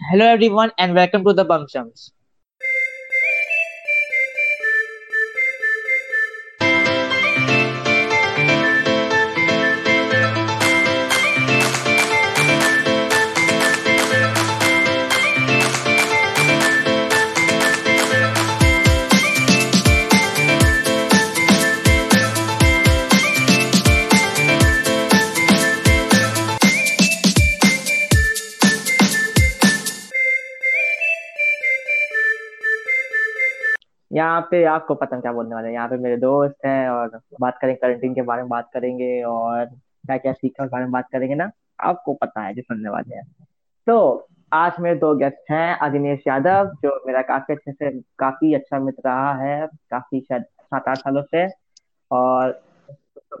Hello everyone and welcome to the Bumshums. यहाँ पे आपको पता क्या बोलने वाले यहाँ पे मेरे दोस्त हैं और बात करेंगे करंटिंग के बारे में बात करेंगे और क्या क्या सीखा उस बारे में बात करेंगे ना, आपको पता है, जो सुनने वाले हैं। तो आज मेरे दो गेस्ट हैं अदिनेश यादव, जो मेरा काफ़ी अच्छे से, काफ़ी अच्छा मित्र रहा है, काफ़ी शायद सात आठ सालों से और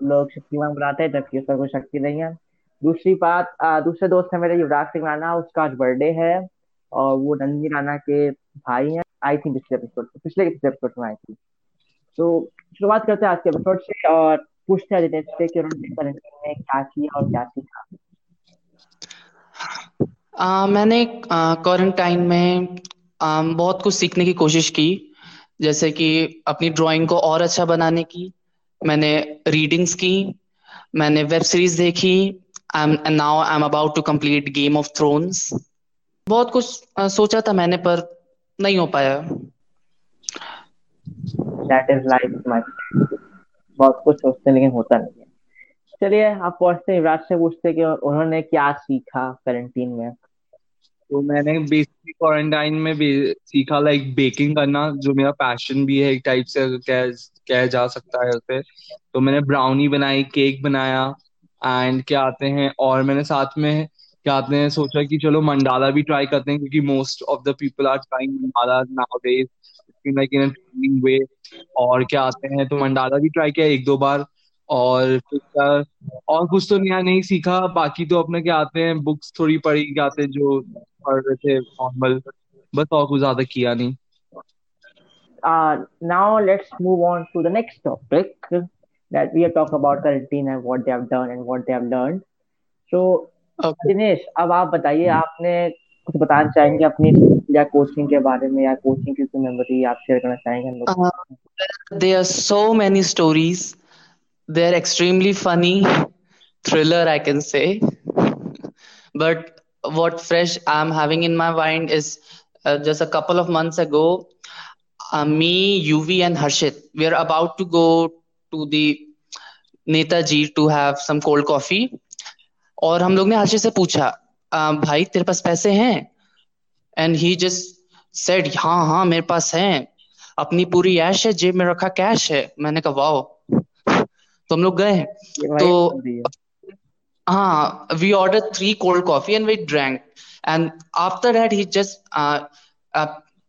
लोग शक्तिमान बुलाते हैं, जबकि उसका कोई शक्ति नहीं है। दूसरी बात दूसरे दोस्त है मेरे, युवराज सिंह राणा, उसका आज बर्थडे है और वो नंदी राणा के भाई हैं। आई थी पिछले एपिसोड पिछले एपिसोड में आई थी। तो शुरुआत करते हैं आज के एपिसोड से और पूछते हैं दिनेश से कि उन्होंने क्या किया और क्या सीखा। आ, मैंने क्वारंटाइन में आ, बहुत कुछ सीखने की कोशिश की। जैसे कि अपनी ड्राइंग को और अच्छा बनाने की मैंने रीडिंग्स की मैंने वेब सीरीज़ देखी now I am about to complete Game of Thrones बहुत कुछ आ, सोचा था मैंने पर नहीं हो पाया। दैट इज़ लाइफ माय बहुत कुछ सोचते हैं लेकिन होता नहीं है। चलिए आप पहुँचते हैं युवराज से पूछते कि उन्होंने क्या सीखा क्वारंटीन में? तो मैंने बेसिकली क्वारंटाइन में सीखा लाइक बेकिंग करना जो मेरा पैशन भी है एक टाइप से कह कह जा सकता है उसे तो मैंने ब्राउनी बनाई केक बनाया एंड क्या आते हैं और मैंने साथ में क्या हैं सोचा कि चलो मंडाला भी ट्राई करते हैं क्योंकि most of the people are trying mandala nowadays like in training way और क्या आते हैं तो मंडाला भी ट्राई किया एक दो बार और और कुछ तो नया नहीं सीखा। बाकी तो अपने क्या आते हैं बुक्स थोड़ी पढ़ी क्या आते जो पढ़ रहे थे नॉर्मल बस और कुछ ज़्यादा किया नहीं। uh, now let's move on to the next topic that we are talk about quarantine and what they have done and what they have learned. So Dinesh अब आप बताइए आपने कुछ बताना चाहेंगे अपनी या कोचिंग के बारे में या कोचिंग की मेमोरी आप शेयर करना चाहेंगे हम लोग? There are so many stories they are extremely funny thriller I can say but what fresh I am having in my mind is just a couple of months ago me you we and Harshit we are about to go to the Netaji to have some cold coffee और हम लोग ने हर्षित से पूछा भाई तेरे पास पैसे हैं? एंड ही जस्ट सेड हाँ हाँ मेरे पास है। अपनी पूरी ऐश है जेब में रखा कैश है। मैंने कहा वाओ तो हम लोग गए तो हाँ। We order three cold coffee and we drank and after that he just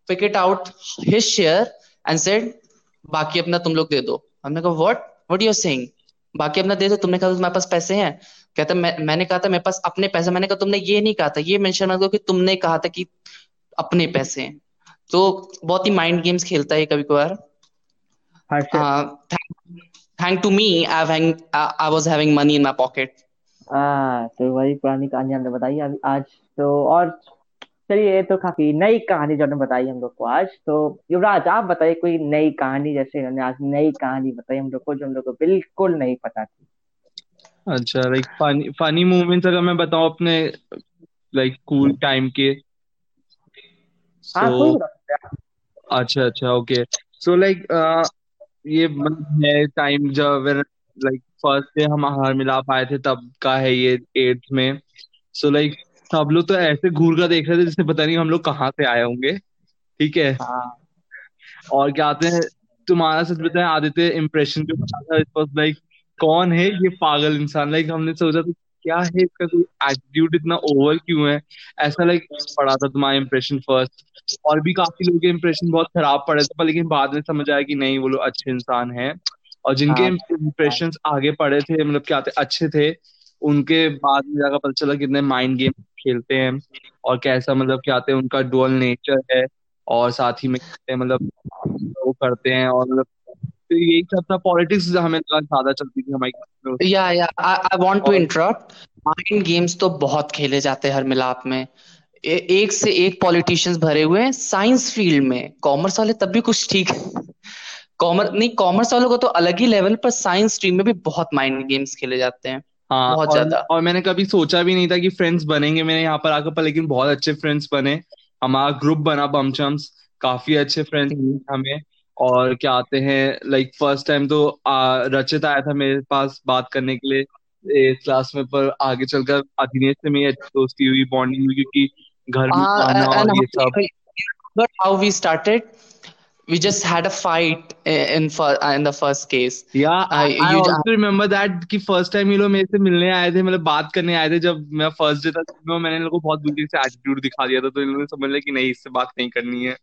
pick it out his share and said बाकी अपना तुम लोग दे दो। हमने कहा what what you are saying बाकी अपना दे दो तुमने कहा तुम्हारे पास पैसे हैं? कहता मैं मैंने कहा था मेरे पास अपने पैसे मैंने कहा तुमने ये नहीं कहा था ये मेंशन मत करो कि तुमने कहा था कि अपने पैसे हैं। तो बहुत ही माइंड गेम्स खेलता है कभी कभार thank to me I I was having money in my pocket तो वही पुरानी कहानी हमने बताई अभी आज तो और चलिए ये तो काफ़ी नई कहानी जो बताई हम लोग को आज तो युवराज आप बताइए कोई नई कहानी जैसे आज नई कहानी बताई हम लोग को जो हम लोग को बिल्कुल नहीं पता थी। अच्छा लाइक फनी फनी मोमेंट्स अगर मैं बताऊँ अपने लाइक स्कूल टाइम के। हाँ सो कोई बता अच्छा अच्छा ओके सो लाइक ये मतलब है टाइम जब लाइक फ़र्स्ट डे हम हर मिलाप आए थे तब का है ये एट्थ में। सो लाइक सब लोग तो ऐसे घूर कर देख रहे थे जैसे पता नहीं हम लोग कहाँ से आए होंगे। ठीक है? हाँ। और क्या आते हैं तुम्हारा सच बताएँ आदित्य इम्प्रेशन जो बना था इट वाज लाइक कौन है ये पागल इंसान? लाइक हमने सोचा था क्या है इसका कोई एटीट्यूड इतना ओवर क्यों है? ऐसा लाइक पड़ा था तुम्हारा इम्प्रेशन फ़र्स्ट और भी काफ़ी लोगों के इम्प्रेशन बहुत खराब पड़े थे पर लेकिन बाद में समझ आया कि नहीं वो लोग अच्छे इंसान हैं। और जिनके हाँ। इम्प्रेशन आगे पड़े थे मतलब क्या थे अच्छे थे उनके बाद में जाकर पता चला कितने माइंड गेम खेलते हैं। और कैसा मतलब क्या आते हैं उनका डुअल नेचर है और साथ ही में मतलब वो करते हैं और मतलब तो यही सब था पॉलिटिक्स हमें ज़्यादा चलती थी हमारी yeah yeah I want to interrupt mind games तो बहुत खेले जाते हैं हर मिलाप में। ए, एक से एक पॉलिटिशियंस भरे हुए हैं साइंस फ़ील्ड में। कॉमर्स वाले तब भी कुछ ठीक है। कॉमर्स नहीं कॉमर्स वालों को तो अलग ही लेवल पर साइंस स्ट्रीम में भी बहुत माइंड गेम्स खेले जाते हैं। हाँ बहुत और ज़्यादा। और मैंने कभी सोचा भी नहीं था कि फ्रेंड्स बनेंगे मेरे यहाँ पर आकर पर लेकिन बहुत अच्छे फ्रेंड्स बने। हमारा ग्रुप बना बमचम्स काफ़ी अच्छे फ्रेंड्स हम्म। हमें। और क्या आते हैं लाइक फ़र्स्ट टाइम तो आ, रचित आया था मेरे पास बात करने के लिए क्लास में पर आगे चलकर अधिनेश से मेरी अच्छी दोस्ती हुई बॉन्डिंग हुई क्योंकि घर में Uh, खाना और ये सब but how we started, we just had a fight in for in the first case. Yeah Uh, I you also remember that कि फ़र्स्ट टाइम ये लोग मेरे से मिलने आए थे मतलब बात करने आए थे जब मेरा फ़र्स्ट डे था तो मैंने इन लोगों को बहुत बुरी से एटीट्यूड दिखा दिया था तो इन लोगों ने समझ लिया कि नहीं इससे बात नहीं करनी है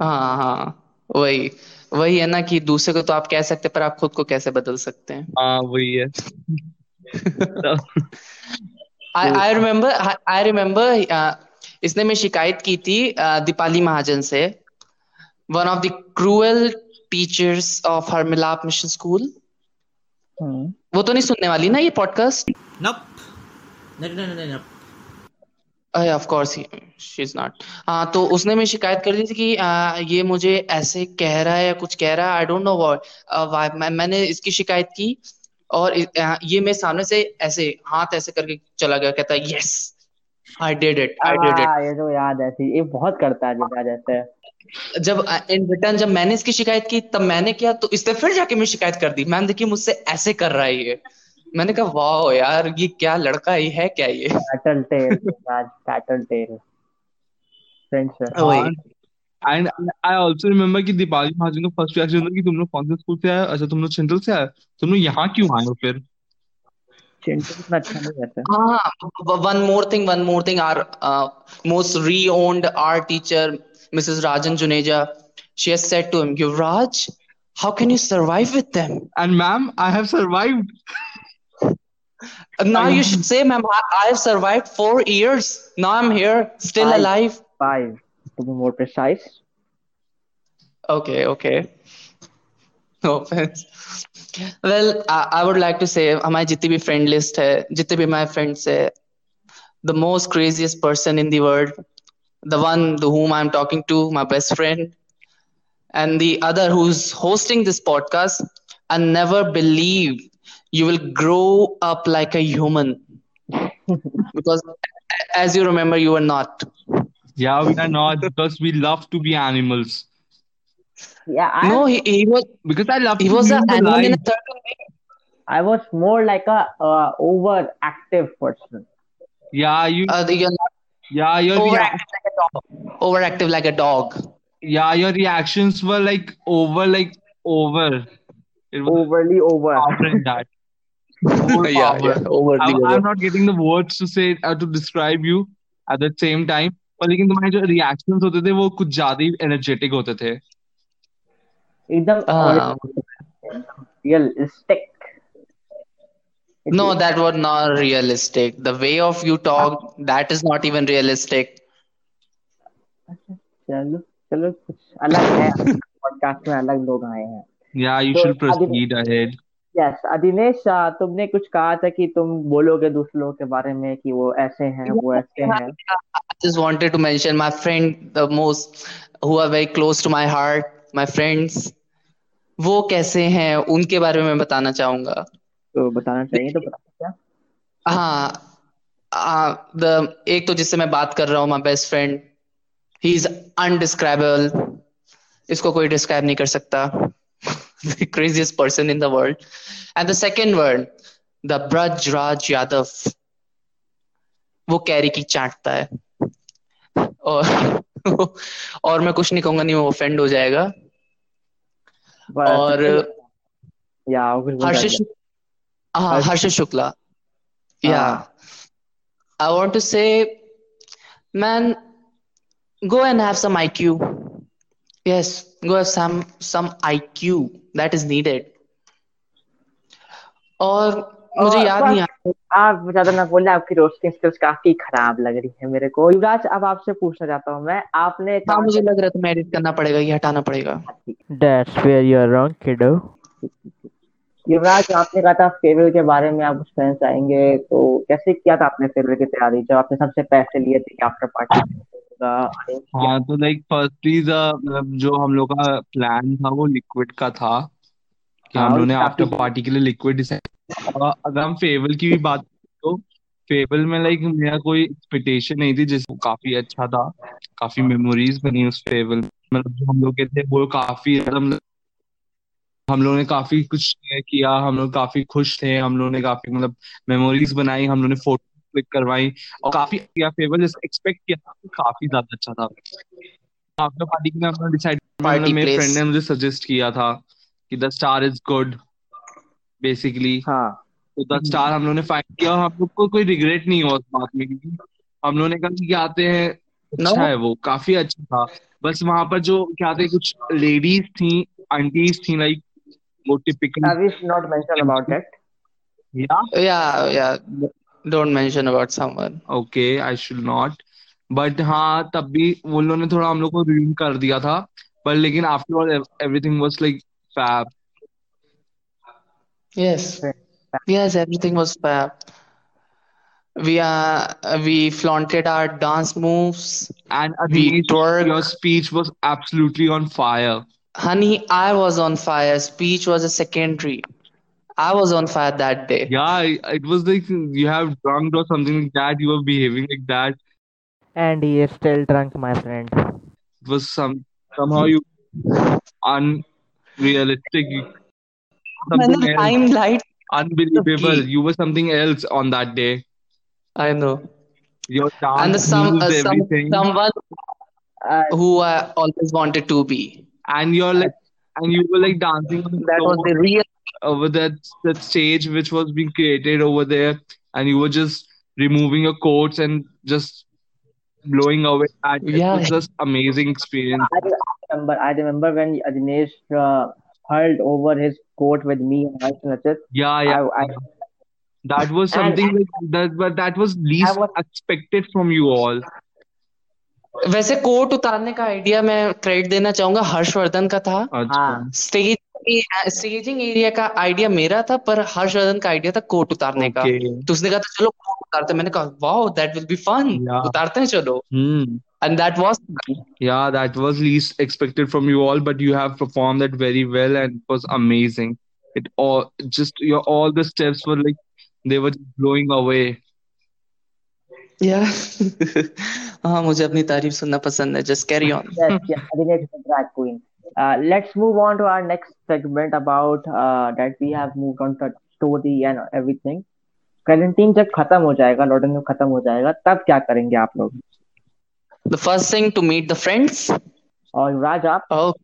हाँ हाँ। वही वही है ना कि दूसरे को तो आप कह सकते हैं पर आप खुद को कैसे बदल सकते हैं? हाँ वही है। तो I I remember I, I remember uh, इसने मैं शिकायत की थी दीपाली महाजन से। One of the cruel teachers of her Milap Mission School hmm. वो तो नहीं सुनने वाली ना ये podcast Nope. No, no, no, no, no. Of course she is not हाँ तो उसने मैं शिकायत कर दी थी कि आ, ये मुझे ऐसे कह रहा है या कुछ कह रहा है आई डोंट नो व्हाई मैं मैंने इसकी शिकायत की और आ, ये मैं सामने से ऐसे हाथ ऐसे करके चला गया कहता है yes I did it I did it ये तो याद है ये बहुत करता है जब याद ऐसे जब इन रिटर्न जब मैंने इसकी शिकायत की तब मैंने किया तो इसने फिर जाके मैं शिकायत कर दी मैम देखी मुझसे ऐसे कर रहा है ये। मैंने कहा वाह यार ये क्या लड़का ये है क्या ये? Tattle tale Raj tattle tale and I also remember कि दीपाली महाजन का फ़र्स्ट रिएक्शन था कि तुम लोग कौन से स्कूल से आए? अच्छा तुम लोग सेंट्रल से आए? तुम लोग यहाँ क्यों आए हो फिर? चिंटू इतना अच्छा नहीं रहता। Ah, one more thing, one more thing. Our uh, most re-owned art teacher, Mrs. Rajan Juneja, she has said to him, Yuvraj, how can you survive with them? And ma'am I have survived Now you should say, ma'am, I, I have survived four years. Now I'm here, still Five. alive. five to be more precise Okay, okay. No offense. Well, I, I would like to say, हमारी जितनी भी friend list है, जितने भी my friends है, the most craziest person in the world, the one to whom I'm talking to, my best friend, and the other who's hosting this podcast, I never believed you will grow up like a human. because as you remember, you were not. Yeah, we are not because we love to be animals. yeah I No, he, he was Because I love he to was live an animal in a life. certain way. I was more like a uh, overactive person Yeah, you. Uh, you're not Yeah, your rea- overactive like a dog. Overactive like a dog. yeah, your reactions were like over, like over. It was overly over power in that. Yeah, yeah, I'm. I'm not getting the words to say uh, to describe you at the same time. पर लेकिन तुम्हारे जो reactions होते थे वो कुछ ज़्यादा ही energetic होते थे एकदम Uh, no, that was not realistic. The way of you talk, that is not even realistic. चलो चलो कुछ अलग है पॉडकास्ट में अलग लोग आए हैं या यू तो शुड अभी प्रोसीड अहेड यस अधिनेश तुमने कुछ कहा था कि तुम बोलोगे दूसरे लोगों के बारे में कि वो ऐसे हैं वो ऐसे हैं। I just wanted to mention my friend, the most who are very close to my heart, my friends. वो कैसे हैं उनके बारे में मैं बताना चाहूँगा। तो बताना चाहिए तो बता क्या? हाँ आ, द एक तो जिससे मैं बात कर रहा हूँ my best friend he is undescribable इसको कोई डिस्क्राइब नहीं कर सकता। The craziest person in the world and the second word the Braj Raj Yadav वो कैरी की चाटता है और और मैं कुछ नहीं कहूँगा नहीं वो ऑफेंड हो जाएगा और या हर्ष हाँ हर्ष शुक्ला या हाँ। I want to say, man, go and have some IQ. Go have some some IQ that is needed. और मुझे और याद नहीं आ आप ज़्यादा ना बोले आपकी रोस्टिंग स्किल्स काफ़ी खराब लग रही है मेरे को। युवराज अब आपसे पूछना चाहता हूँ मैं। आपने हाँ मुझे लग रहा है तुम्हें एडिट करना पड़ेगा ये हटाना पड़ेगा। That's where you're wrong, kiddo. युवराज आपने कहा था फेयरवेल के बारे में आप कुछ फ्रेंड्स आएँगे तो कैसे किया था आपने फेयरवेल की तैयारी जब आपने सबसे पैसे लिए थे आफ्टर पार्टी हाँ तो लाइक फर्स्टली मतलब जो हम लोग का प्लान था वो लिक्विड का था कि हाँ हम लोग ने आफ्टर पार्टी के लिए लिक्विड डिसाइड अगर हम फेयरवेल की भी बात करें तो फेयरवेल में लाइक मेरा कोई एक्सपेक्टेशन नहीं थी जिसको काफ़ी अच्छा था काफ़ी मेमोरीज बनी उस फेयरवेल मतलब जो हम लोग के थे वो काफ़ी मतलब हम लोगों ने काफ़ी कुछ किया हम लोग काफ़ी खुश थे हम लोगों ने काफ़ी मतलब मेमोरीज बनाई हम लोगों ने फ़ोटो क्लिक करवाई और काफ़ी किया फेयरवेल जैसे एक्सपेक्ट किया था काफ़ी ज़्यादा अच्छा था। आफ्टर पार्टी के लिए हमने डिसाइड मेरे फ्रेंड ने मुझे सजेस्ट किया था कि the star is good basically हाँ। तो द स्टार हम लोगों ने फाइंड किया और हम लोग को कोई रिग्रेट नहीं हुआ उस बात में क्योंकि हम लोगों ने कहा कि आते हैं अच्छा है वो काफ़ी अच्छा था। बस वहाँ पर जो क्या थे कुछ लेडीज़ थी आंटीज थी लाइक वो typical I wish not mention about it? या yeah yeah don't mention about someone okay I should not but हाँ तब भी वो लोगों ने थोड़ा हम लोग को रूम कर दिया था पर लेकिन after all everything was like fab yes yes everything was fab we uh we flaunted our dance moves and we Adinesh your speech was absolutely on fire honey I was on fire speech was a secondary I was on fire that day. Yeah it was like you have drunk or something like that you were behaving like that. And he is still drunk my friend. It was some somehow you unrealistic you- Man, something the else. limelight unbelievable. You were something else on that day. I know. Your and the dance some moves uh, some someone uh, who I always wanted to be. And you're like and you were like dancing on the that was the real over that that stage which was being created over there and you were just removing your coats and just blowing away at it yeah was just amazing experience I remember I remember when Adinesh uh, hurled over his coat with me and Harsh and Rachit. yeah yeah I, I that was and something like that but that was I least was expected from you all वैसे coat उतारने का idea मैं credit देना चाहूंगा हर्षवर्धन का था अच्छा हाँ स्टेज स्टेजिंग एरिया का आइडिया मेरा था पर हर्षवर्धन का आइडिया था कोट उतारने का okay तो उसने कहा था चलो कोट उतारते मैंने कहा wow that will be fun उतारते हैं चलो hmm and that was yeah that was least expected from you all but you have performed that very well and it was amazing it all just your all the steps were like they were blowing away या हाँ मुझे अपनी तारीफ़ सुनना पसंद है just carry on yes yes Adinesh is a drag queen. Uh, let's move on to our next segment about uh, that we have moved on to story and everything. Quarantine जब खत्म हो जाएगा लॉकडाउन जब खत्म हो जाएगा तब क्या करेंगे आप लोग? The first thing to meet the friends और राज आप?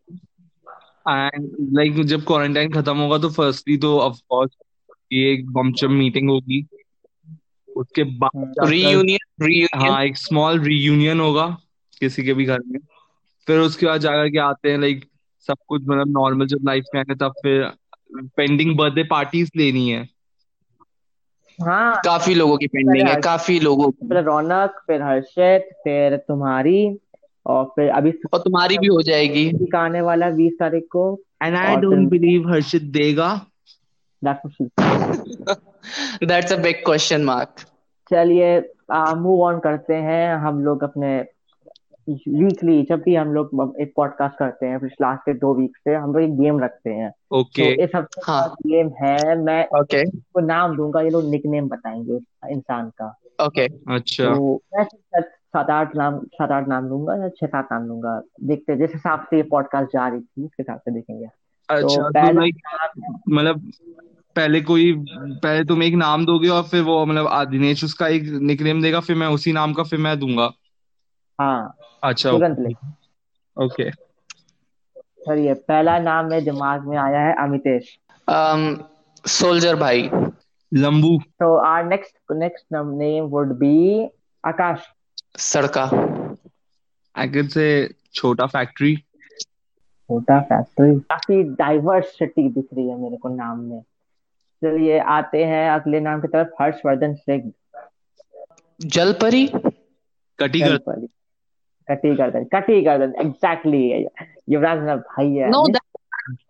एंड लाइक जब क्वारंटाइन खत्म होगा तो फर्स्टली तो ऑफ़ कोर्स ये एक बमचम मीटिंग होगी। उसके बाद जाकर रीयूनियन रीयूनियन हाँ एक स्मॉल रीयूनियन होगा किसी के भी घर में। फिर उसके बाद जाकर के आते हैं लाइक सब कुछ मतलब नॉर्मल जब लाइफ में आएँगे तब फिर पेंडिंग बर्थडे पार्टीज़ लेनी है। हाँ। काफ़ी लोगों की पेंडिंग है काफ़ी लोगों की। फिर रौनक फिर हर्षित फिर तुम्हारी और फिर अभी और तुम्हारी भी हो जाएगी। आने वाला बीस तारीख को एंड आई और डोंट बिलीव हर्षित देगा। That's a big question mark चलिए मूव ऑन करते हैं। हम लोग अपने वीकली जब भी हम लोग एक पॉडकास्ट करते हैं पिछले लास्ट के दो वीक से हम लोग एक गेम रखते हैं। तो ओके इस हफ़्ते का हाँ। गेम है मैं ओके इसको नाम दूँगा ये लोग निकनेम बताएँगे इंसान का। ओके अच्छा। तो मैं सात आठ नाम सात आठ नाम लूँगा या छह सात नाम लूँगा देखते जिस हिसाब से ये पॉडकास्ट जा रही थी उसके हिसाब से देखेंगे। तो अच्छा तो पहला मतलब पहले कोई पहले तुम एक नाम दोगे और फिर वो मतलब आ, दिनेश उसका एक निकनेम देगा फिर मैं उसी नाम का फिर मैं दूँगा। हाँ अच्छा तुरंत ओके ले ओके चलिए पहला नाम मेरे दिमाग में आया है अमितेश। Um सोल्जर भाई लंबू। तो our next next name would be Aakash Sadka I can से छोटा फैक्ट्री छोटा फैक्ट्री काफ़ी डाइवर्सिटी दिख रही है मेरे को नाम में। चलिए आते हैं अगले नाम की तरफ़ हर्षवर्धन सिंह। जलपरी? कटी चल कर पड़ी कटी गर्दन कटी गर्दन एग्जैक्टली युवराज मेरा भाई है no that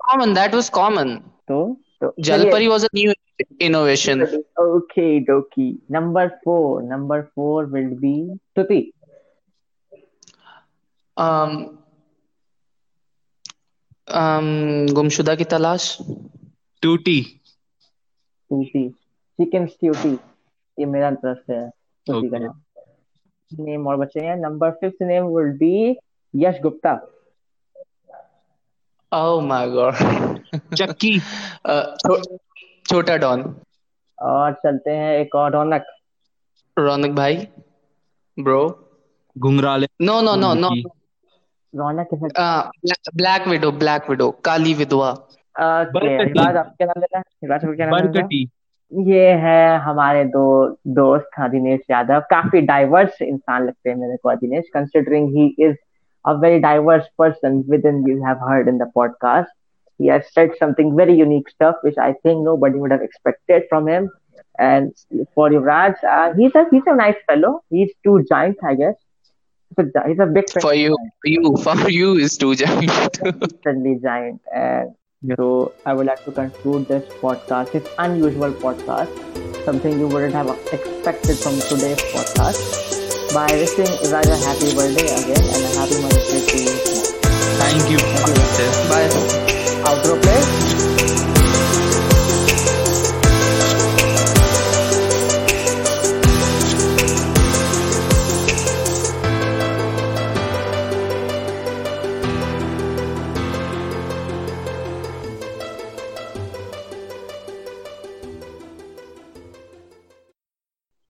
common that was common तो तो Jalpari was a new innovation. Okay, dokie. Number four. Number four will be Tuti. Um, um, गुमशुदा की तलाश टूटी Tuti. Chicken Tuti. ये मेरा तरफ़ से है तुति का. नाम नेम और बचे हैं। Number fifth name will be Yash Gupta Oh my god. चक्की uh, छोटा डॉन। और चलते हैं एक और रौनक। रौनक भाई bro घुंघराले। No no no no Raunak के ब्लैक विडो ब्लैक विडो काली विधवा। आपके नाम लेना बरकटी ये है हमारे दो दोस्त हाँ, दिनेश यादव काफ़ी डाइवर्स इंसान लगते हैं मेरे को Dinesh considering he is a very diverse person within you have heard in the podcast he has said something very unique stuff which i think nobody would have expected from him and for Yuvraj, uh, he's a he's a nice fellow he's too giant i guess he's a, he's a big for you for you for you is too giant certainly giant. And Yeah. So I would like to conclude this podcast. It's unusual podcast, something you wouldn't have expected from today's podcast. By wishing Iraj a happy birthday again and a happy Mother's Day to you. Thank you. Thank you. Bye. Outro play.